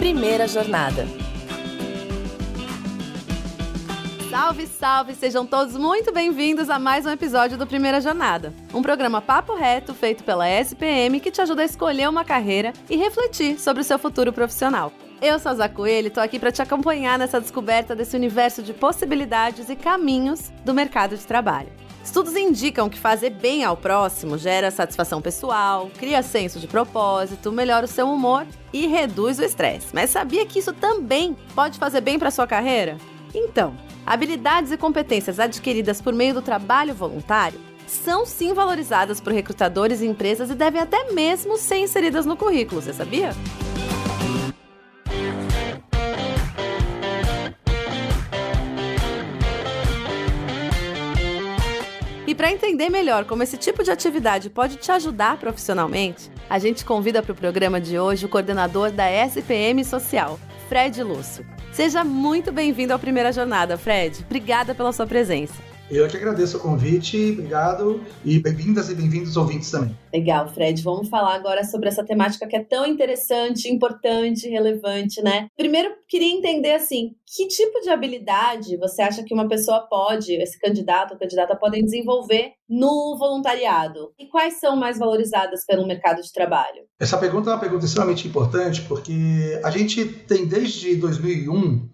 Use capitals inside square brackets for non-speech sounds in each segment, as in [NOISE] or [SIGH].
Primeira Jornada. Salve, salve! Sejam todos muito bem-vindos a mais um episódio do Primeira Jornada. Um programa papo reto feito pela SPM que te ajuda a escolher uma carreira e refletir sobre o seu futuro profissional. Eu sou a Zá Coelho e tô aqui para te acompanhar nessa descoberta desse universo de possibilidades e caminhos do mercado de trabalho. Estudos indicam que fazer bem ao próximo gera satisfação pessoal, cria senso de propósito, melhora o seu humor e reduz o estresse. Mas sabia que isso também pode fazer bem para sua carreira? Então, habilidades e competências adquiridas por meio do trabalho voluntário são sim valorizadas por recrutadores e empresas e devem até mesmo ser inseridas no currículo, você sabia? Para entender melhor como esse tipo de atividade pode te ajudar profissionalmente, a gente convida para o programa de hoje o coordenador da SPM Social, Fred Lúcio. Seja muito bem-vindo à primeira jornada, Fred. Obrigada pela sua presença. Eu que agradeço o convite, obrigado e bem-vindas e bem-vindos ouvintes também. Legal, Fred. Vamos falar agora sobre essa temática que é tão interessante, importante, relevante, né? Primeiro, queria entender assim, que tipo de habilidade você acha que uma pessoa pode, esse candidato ou candidata podem desenvolver no voluntariado? E quais são mais valorizadas pelo mercado de trabalho? Essa pergunta é uma pergunta extremamente importante porque a gente tem desde 2001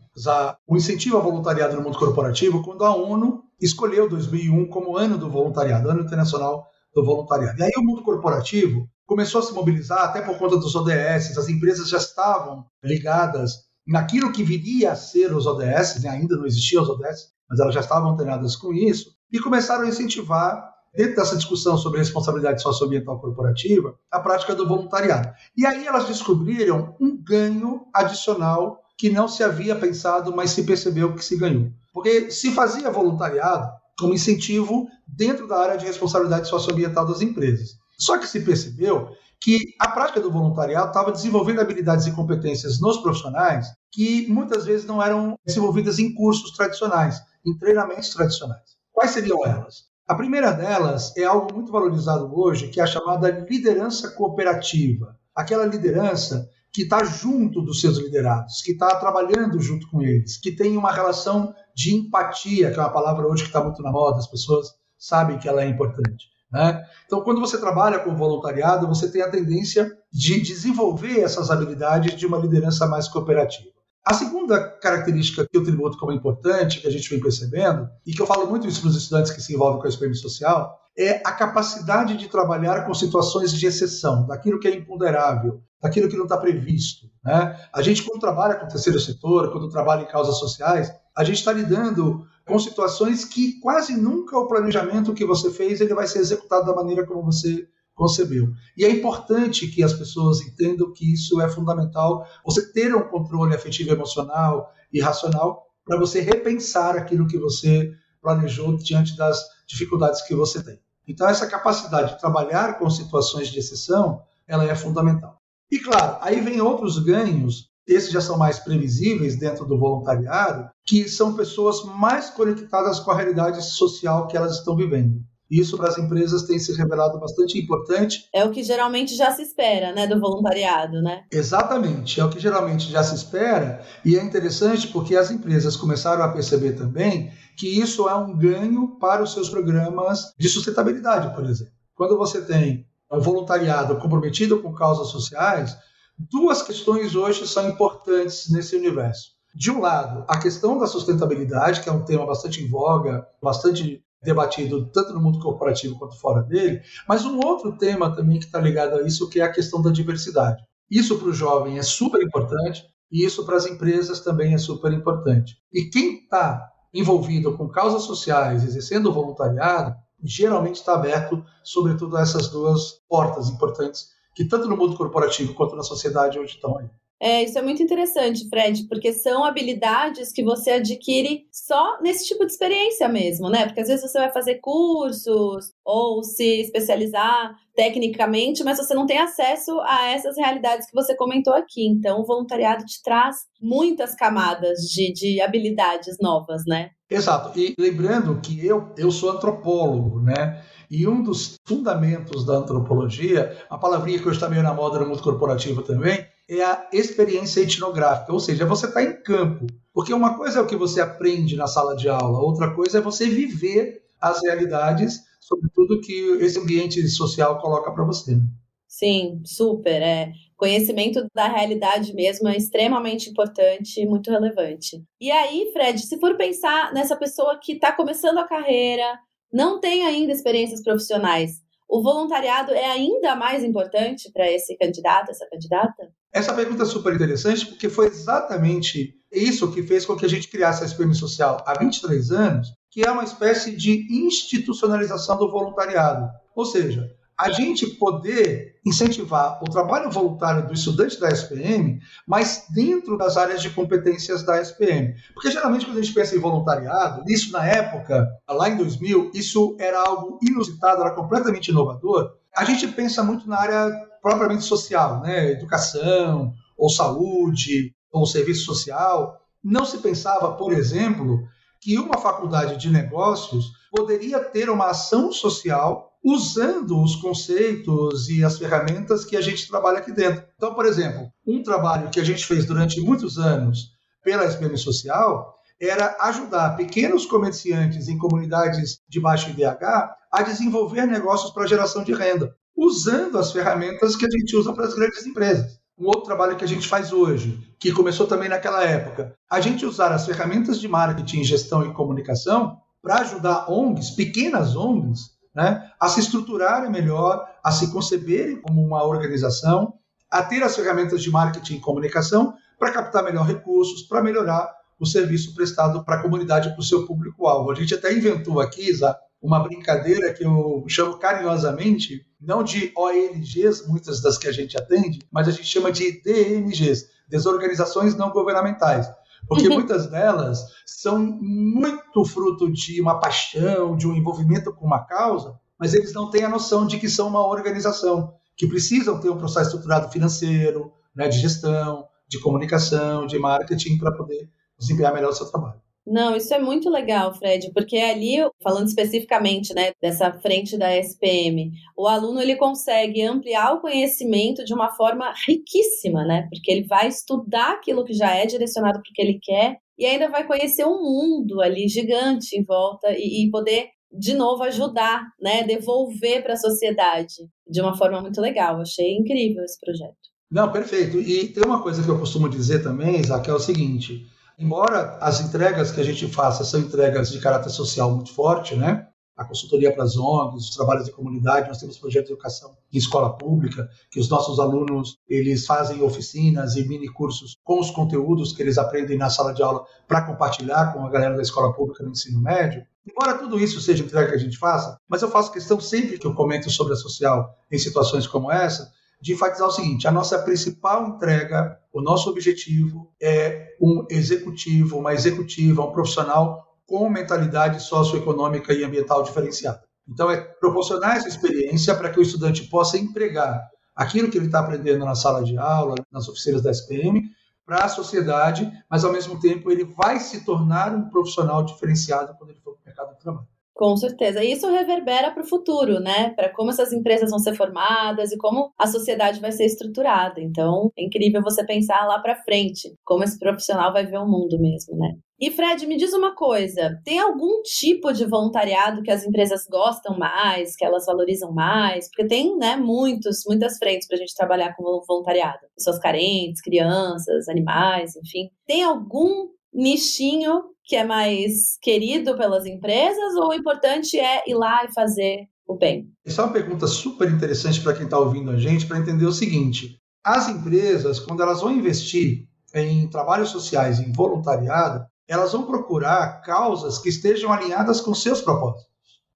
o incentivo ao voluntariado no mundo corporativo quando a ONU escolheu 2001 como ano do voluntariado, ano internacional do voluntariado. E aí o mundo corporativo começou a se mobilizar até por conta dos ODS, as empresas já estavam ligadas naquilo que viria a ser os ODS, né? ainda não existiam os ODS, mas elas já estavam antenadas com isso, e começaram a incentivar, dentro dessa discussão sobre responsabilidade socioambiental corporativa, a prática do voluntariado. E aí elas descobriram um ganho adicional que não se havia pensado, mas se percebeu que se ganhou. Porque se fazia voluntariado como incentivo dentro da área de responsabilidade socioambiental das empresas. Só que se percebeu que a prática do voluntariado estava desenvolvendo habilidades e competências nos profissionais que muitas vezes não eram desenvolvidas em cursos tradicionais, em treinamentos tradicionais. Quais seriam elas? A primeira delas é algo muito valorizado hoje, que é a chamada liderança cooperativa. Aquela liderança que está junto dos seus liderados, que está trabalhando junto com eles, que tem uma relação de empatia, que é uma palavra hoje que está muito na moda, as pessoas sabem que ela é importante. Né? Então, quando você trabalha com voluntariado, você tem a tendência de desenvolver essas habilidades de uma liderança mais cooperativa. A segunda característica que eu tributo como importante, que a gente vem percebendo, e que eu falo muito isso para os estudantes que se envolvem com a SPM social, é a capacidade de trabalhar com situações de exceção, daquilo que é imponderável, daquilo que não está previsto. Né? A gente, quando trabalha com o terceiro setor, quando trabalha em causas sociais, a gente está lidando com situações que quase nunca o planejamento que você fez ele vai ser executado da maneira como você concebeu. E é importante que as pessoas entendam que isso é fundamental, você ter um controle afetivo, emocional e racional para você repensar aquilo que você planejou diante das dificuldades que você tem. Então essa capacidade de trabalhar com situações de exceção, ela é fundamental. E claro, aí vem outros ganhos, esses já são mais previsíveis dentro do voluntariado, que são pessoas mais conectadas com a realidade social que elas estão vivendo. Isso para as empresas tem se revelado bastante importante. É o que geralmente já se espera, né, do voluntariado, né? Exatamente, é o que geralmente já se espera e é interessante porque as empresas começaram a perceber também que isso é um ganho para os seus programas de sustentabilidade, por exemplo. Quando você tem um voluntariado comprometido com causas sociais, duas questões hoje são importantes nesse universo. De um lado, a questão da sustentabilidade, que é um tema bastante em voga, bastante debatido tanto no mundo corporativo quanto fora dele, mas um outro tema também que está ligado a isso, que é a questão da diversidade. Isso para o jovem é super importante e isso para as empresas também é super importante. E quem está envolvido com causas sociais, exercendo voluntariado, geralmente está aberto, sobretudo, a essas duas portas importantes que tanto no mundo corporativo quanto na sociedade hoje estão aí. É, isso é muito interessante, Fred, porque são habilidades que você adquire só nesse tipo de experiência mesmo, né? Porque às vezes você vai fazer cursos ou se especializar tecnicamente, mas você não tem acesso a essas realidades que você comentou aqui. Então, o voluntariado te traz muitas camadas de, de habilidades novas, né? Exato. E lembrando que eu, eu sou antropólogo, né? E um dos fundamentos da antropologia, a palavrinha que hoje está meio na moda no mundo corporativo também, é a experiência etnográfica, ou seja, você está em campo. Porque uma coisa é o que você aprende na sala de aula, outra coisa é você viver as realidades, sobretudo que esse ambiente social coloca para você. Sim, super. É. Conhecimento da realidade mesmo é extremamente importante e muito relevante. E aí, Fred, se for pensar nessa pessoa que está começando a carreira, não tem ainda experiências profissionais, o voluntariado é ainda mais importante para esse candidato, essa candidata? Essa pergunta é super interessante porque foi exatamente isso que fez com que a gente criasse a SPM Social há 23 anos, que é uma espécie de institucionalização do voluntariado. Ou seja, a gente poder incentivar o trabalho voluntário do estudante da SPM, mas dentro das áreas de competências da SPM. Porque geralmente quando a gente pensa em voluntariado, isso na época, lá em 2000, isso era algo inusitado, era completamente inovador. A gente pensa muito na área propriamente social, né? educação, ou saúde, ou serviço social. Não se pensava, por exemplo, que uma faculdade de negócios poderia ter uma ação social usando os conceitos e as ferramentas que a gente trabalha aqui dentro. Então, por exemplo, um trabalho que a gente fez durante muitos anos pela SPM Social era ajudar pequenos comerciantes em comunidades de baixo IDH a desenvolver negócios para geração de renda, usando as ferramentas que a gente usa para as grandes empresas. Um outro trabalho que a gente faz hoje, que começou também naquela época, a gente usar as ferramentas de marketing, gestão e comunicação para ajudar ONGs, pequenas ONGs, né, a se estruturarem melhor, a se conceberem como uma organização, a ter as ferramentas de marketing e comunicação para captar melhor recursos, para melhorar o serviço prestado para a comunidade, para o seu público-alvo. A gente até inventou aqui, Isa, uma brincadeira que eu chamo carinhosamente, não de ONGs, muitas das que a gente atende, mas a gente chama de DNGs, Desorganizações Não Governamentais. Porque muitas delas são muito fruto de uma paixão, de um envolvimento com uma causa, mas eles não têm a noção de que são uma organização, que precisam ter um processo estruturado financeiro, né, de gestão, de comunicação, de marketing para poder desempenhar melhor o seu trabalho. Não, isso é muito legal, Fred, porque ali, falando especificamente, né, dessa frente da SPM, o aluno ele consegue ampliar o conhecimento de uma forma riquíssima, né? Porque ele vai estudar aquilo que já é direcionado para o que ele quer e ainda vai conhecer um mundo ali gigante em volta e, e poder de novo ajudar, né, devolver para a sociedade de uma forma muito legal. Achei incrível esse projeto. Não, perfeito. E tem uma coisa que eu costumo dizer também, Isaac, é o seguinte: Embora as entregas que a gente faça são entregas de caráter social muito forte, né? A consultoria para as ONGs, os trabalhos de comunidade, nós temos projetos de educação em escola pública, que os nossos alunos eles fazem oficinas e mini cursos com os conteúdos que eles aprendem na sala de aula para compartilhar com a galera da escola pública no ensino médio. Embora tudo isso seja entrega que a gente faça, mas eu faço questão sempre que eu comento sobre a social em situações como essa, de enfatizar o seguinte: a nossa principal entrega, o nosso objetivo é um executivo, uma executiva, um profissional com mentalidade socioeconômica e ambiental diferenciada. Então, é proporcionar essa experiência para que o estudante possa empregar aquilo que ele está aprendendo na sala de aula, nas oficinas da SPM, para a sociedade, mas ao mesmo tempo ele vai se tornar um profissional diferenciado quando ele for para o mercado de trabalho. Com certeza. E isso reverbera para o futuro, né? Para como essas empresas vão ser formadas e como a sociedade vai ser estruturada. Então, é incrível você pensar lá para frente, como esse profissional vai ver o mundo mesmo, né? E Fred, me diz uma coisa: tem algum tipo de voluntariado que as empresas gostam mais, que elas valorizam mais? Porque tem, né, muitos, muitas frentes para a gente trabalhar com voluntariado. Pessoas carentes, crianças, animais, enfim. Tem algum nichinho que é mais querido pelas empresas ou o importante é ir lá e fazer o bem? Essa é uma pergunta super interessante para quem está ouvindo a gente, para entender o seguinte: as empresas, quando elas vão investir em trabalhos sociais, em voluntariado, elas vão procurar causas que estejam alinhadas com seus propósitos.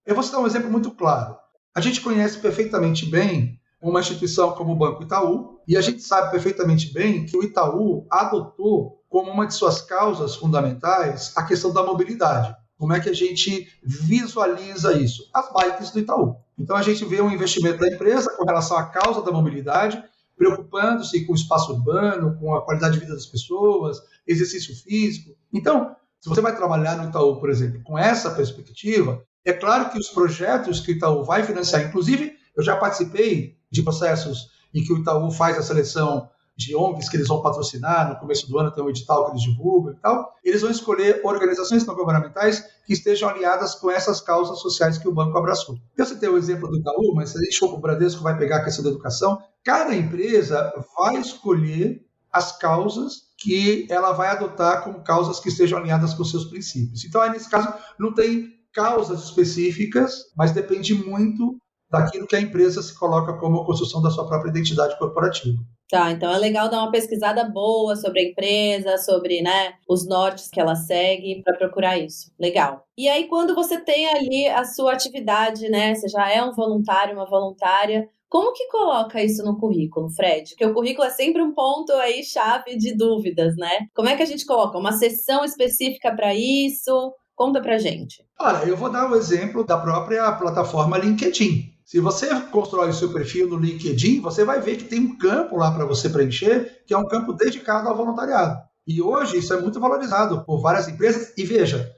Eu vou citar um exemplo muito claro. A gente conhece perfeitamente bem uma instituição como o Banco Itaú, e a gente sabe perfeitamente bem que o Itaú adotou como uma de suas causas fundamentais a questão da mobilidade. Como é que a gente visualiza isso? As bikes do Itaú. Então a gente vê um investimento da empresa com relação à causa da mobilidade, preocupando-se com o espaço urbano, com a qualidade de vida das pessoas, exercício físico. Então, se você vai trabalhar no Itaú, por exemplo, com essa perspectiva, É claro que os projetos que o Itaú vai financiar, inclusive eu já participei de processos em que o Itaú faz a seleção de ONGs que eles vão patrocinar, no começo do ano tem um edital que eles divulgam e tal, eles vão escolher organizações não governamentais que estejam alinhadas com essas causas sociais que o banco abraçou. Eu citei o exemplo do Itaú, mas se a gente for para o Bradesco, vai pegar a questão da educação, cada empresa vai escolher as causas que ela vai adotar como causas que estejam alinhadas com seus princípios. Então, aí, nesse caso, não tem causas específicas, mas depende muito daquilo que a empresa se coloca como construção da sua própria identidade corporativa. Tá, então é legal dar uma pesquisada boa sobre a empresa, sobre né, os nortes que ela segue para procurar isso. Legal. E aí, quando você tem ali a sua atividade, né? Você já é um voluntário, uma voluntária. Como que coloca isso no currículo, Fred? Porque o currículo é sempre um ponto aí chave de dúvidas, né? Como é que a gente coloca uma sessão específica para isso? Conta pra gente. Olha, eu vou dar o um exemplo da própria plataforma LinkedIn. Se você constrói o seu perfil no LinkedIn, você vai ver que tem um campo lá para você preencher, que é um campo dedicado ao voluntariado. E hoje isso é muito valorizado por várias empresas. E veja,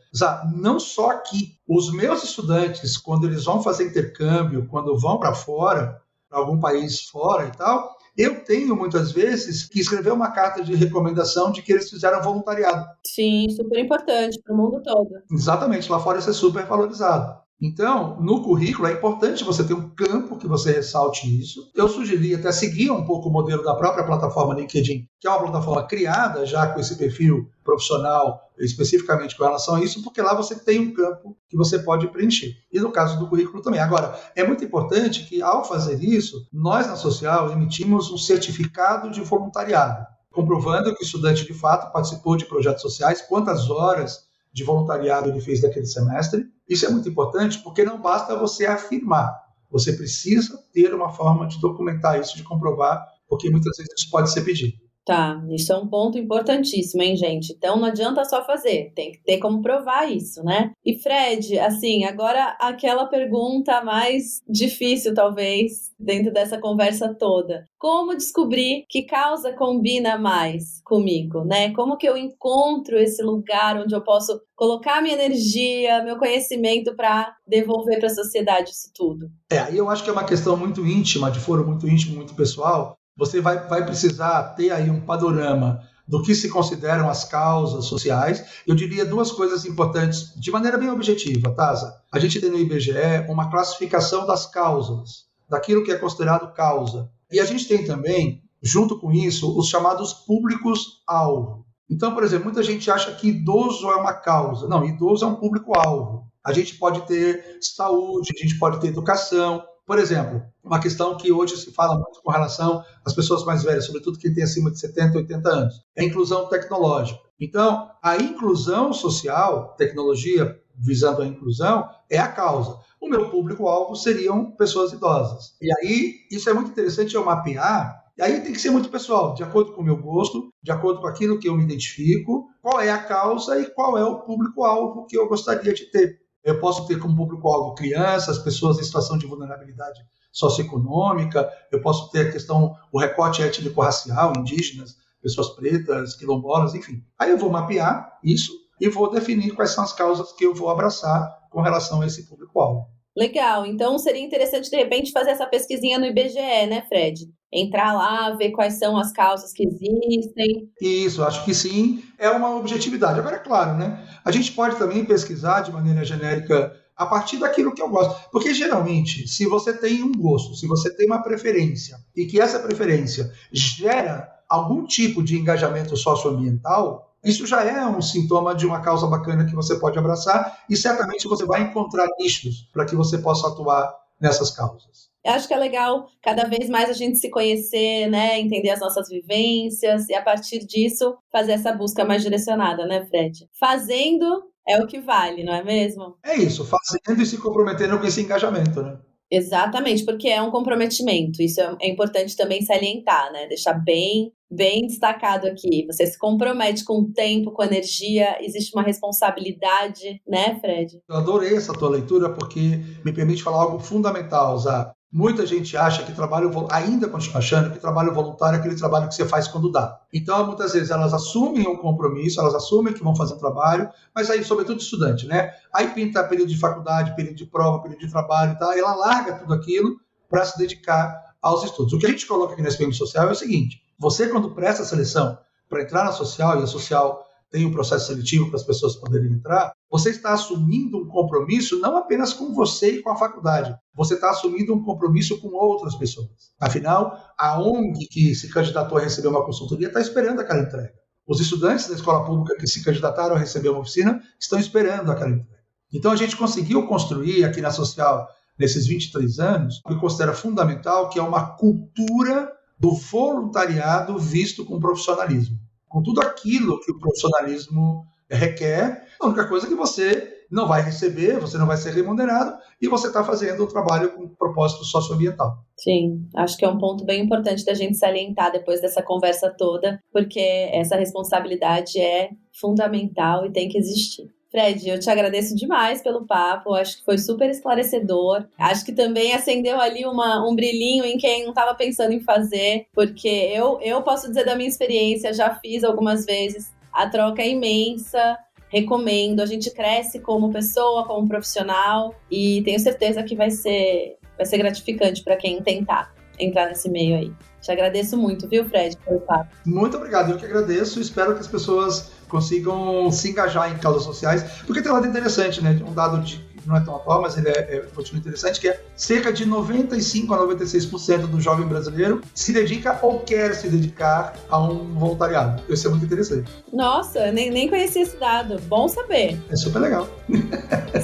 não só aqui, os meus estudantes, quando eles vão fazer intercâmbio, quando vão para fora, para algum país fora e tal, eu tenho muitas vezes que escrever uma carta de recomendação de que eles fizeram voluntariado. Sim, super importante para o mundo todo. Exatamente, lá fora isso é super valorizado. Então, no currículo é importante você ter um campo que você ressalte isso. Eu sugeri até seguir um pouco o modelo da própria plataforma LinkedIn, que é uma plataforma criada já com esse perfil profissional especificamente com relação a isso, porque lá você tem um campo que você pode preencher. E no caso do currículo também. Agora, é muito importante que ao fazer isso, nós na Social emitimos um certificado de voluntariado, comprovando que o estudante de fato participou de projetos sociais, quantas horas de voluntariado ele fez daquele semestre. Isso é muito importante porque não basta você afirmar, você precisa ter uma forma de documentar isso, de comprovar, porque muitas vezes isso pode ser pedido. Tá, isso é um ponto importantíssimo, hein, gente? Então não adianta só fazer, tem que ter como provar isso, né? E Fred, assim, agora aquela pergunta mais difícil, talvez, dentro dessa conversa toda. Como descobrir que causa combina mais comigo, né? Como que eu encontro esse lugar onde eu posso colocar minha energia, meu conhecimento para devolver para a sociedade isso tudo? É, eu acho que é uma questão muito íntima, de foro muito íntimo, muito pessoal, você vai, vai precisar ter aí um panorama do que se consideram as causas sociais. Eu diria duas coisas importantes, de maneira bem objetiva, Taza. A gente tem no IBGE uma classificação das causas, daquilo que é considerado causa. E a gente tem também, junto com isso, os chamados públicos-alvo. Então, por exemplo, muita gente acha que idoso é uma causa. Não, idoso é um público-alvo. A gente pode ter saúde, a gente pode ter educação, por exemplo, uma questão que hoje se fala muito com relação às pessoas mais velhas, sobretudo quem tem acima de 70, 80 anos, é a inclusão tecnológica. Então, a inclusão social, tecnologia visando a inclusão, é a causa. O meu público-alvo seriam pessoas idosas. E aí, isso é muito interessante eu mapear e aí tem que ser muito pessoal, de acordo com o meu gosto, de acordo com aquilo que eu me identifico, qual é a causa e qual é o público-alvo que eu gostaria de ter. Eu posso ter como público-alvo crianças, pessoas em situação de vulnerabilidade socioeconômica, eu posso ter a questão, o recorte étnico-racial, indígenas, pessoas pretas, quilombolas, enfim. Aí eu vou mapear isso e vou definir quais são as causas que eu vou abraçar com relação a esse público-alvo. Legal, então seria interessante de repente fazer essa pesquisinha no IBGE, né, Fred? Entrar lá, ver quais são as causas que existem. Isso, acho que sim, é uma objetividade. Agora, é claro, né? A gente pode também pesquisar de maneira genérica a partir daquilo que eu gosto. Porque geralmente, se você tem um gosto, se você tem uma preferência e que essa preferência gera algum tipo de engajamento socioambiental, isso já é um sintoma de uma causa bacana que você pode abraçar e certamente você vai encontrar nichos para que você possa atuar nessas causas. Eu acho que é legal cada vez mais a gente se conhecer, né, entender as nossas vivências e a partir disso fazer essa busca mais direcionada, né, Fred? Fazendo é o que vale, não é mesmo? É isso, fazendo e se comprometendo com esse engajamento, né? Exatamente, porque é um comprometimento. Isso é, é importante também salientar, né? Deixar bem, bem destacado aqui. Você se compromete com o tempo, com a energia, existe uma responsabilidade, né, Fred? Eu adorei essa tua leitura porque me permite falar algo fundamental, Zá. Muita gente acha que trabalho, ainda continua achando que trabalho voluntário é aquele trabalho que você faz quando dá. Então, muitas vezes elas assumem um compromisso, elas assumem que vão fazer um trabalho, mas aí, sobretudo estudante, né? Aí pinta período de faculdade, período de prova, período de trabalho e tal, e ela larga tudo aquilo para se dedicar aos estudos. O que a gente coloca aqui na SPM Social é o seguinte: você, quando presta a seleção para entrar na social, e a social tem um processo seletivo para as pessoas poderem entrar, você está assumindo um compromisso não apenas com você e com a faculdade, você está assumindo um compromisso com outras pessoas. Afinal, a ONG que se candidatou a receber uma consultoria está esperando aquela entrega. Os estudantes da escola pública que se candidataram a receber uma oficina estão esperando aquela entrega. Então a gente conseguiu construir aqui na social, nesses 23 anos, o que considera fundamental, que é uma cultura do voluntariado visto com profissionalismo com tudo aquilo que o profissionalismo requer. A única coisa é que você não vai receber, você não vai ser remunerado e você está fazendo um trabalho com propósito socioambiental. Sim, acho que é um ponto bem importante da gente salientar depois dessa conversa toda, porque essa responsabilidade é fundamental e tem que existir. Fred, eu te agradeço demais pelo papo, acho que foi super esclarecedor. Acho que também acendeu ali uma, um brilhinho em quem não estava pensando em fazer, porque eu, eu posso dizer da minha experiência, já fiz algumas vezes, a troca é imensa, recomendo. A gente cresce como pessoa, como profissional, e tenho certeza que vai ser, vai ser gratificante para quem tentar entrar nesse meio aí. Te agradeço muito, viu, Fred, pelo papo. Muito obrigado, eu que agradeço. Espero que as pessoas consigam se engajar em causas sociais, porque tem um lado interessante, né? Um dado de, não é tão atual, mas ele é, é continua interessante, que é cerca de 95 a 96% do jovem brasileiro se dedica ou quer se dedicar a um voluntariado. Isso é muito interessante. Nossa, nem, nem conhecia esse dado. Bom saber. É super legal.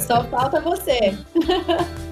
Só falta você. [LAUGHS]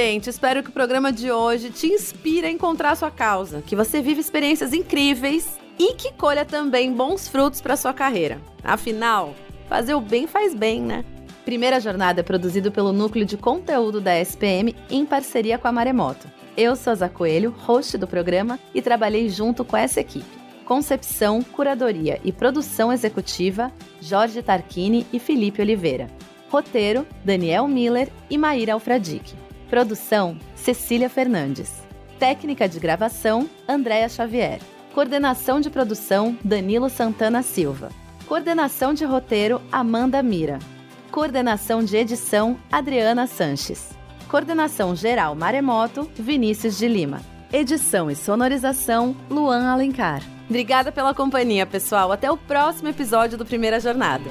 Gente, espero que o programa de hoje te inspire a encontrar a sua causa, que você viva experiências incríveis e que colha também bons frutos para sua carreira. Afinal, fazer o bem faz bem, né? Primeira Jornada é produzido pelo Núcleo de Conteúdo da SPM em parceria com a Maremoto. Eu sou a Zá Coelho, host do programa, e trabalhei junto com essa equipe. Concepção, curadoria e produção executiva, Jorge Tarquini e Felipe Oliveira. Roteiro, Daniel Miller e Maíra Alfradique. Produção: Cecília Fernandes. Técnica de gravação: Andréa Xavier. Coordenação de produção: Danilo Santana Silva. Coordenação de roteiro: Amanda Mira. Coordenação de edição: Adriana Sanches. Coordenação geral Maremoto: Vinícius de Lima. Edição e sonorização: Luan Alencar. Obrigada pela companhia, pessoal. Até o próximo episódio do Primeira Jornada.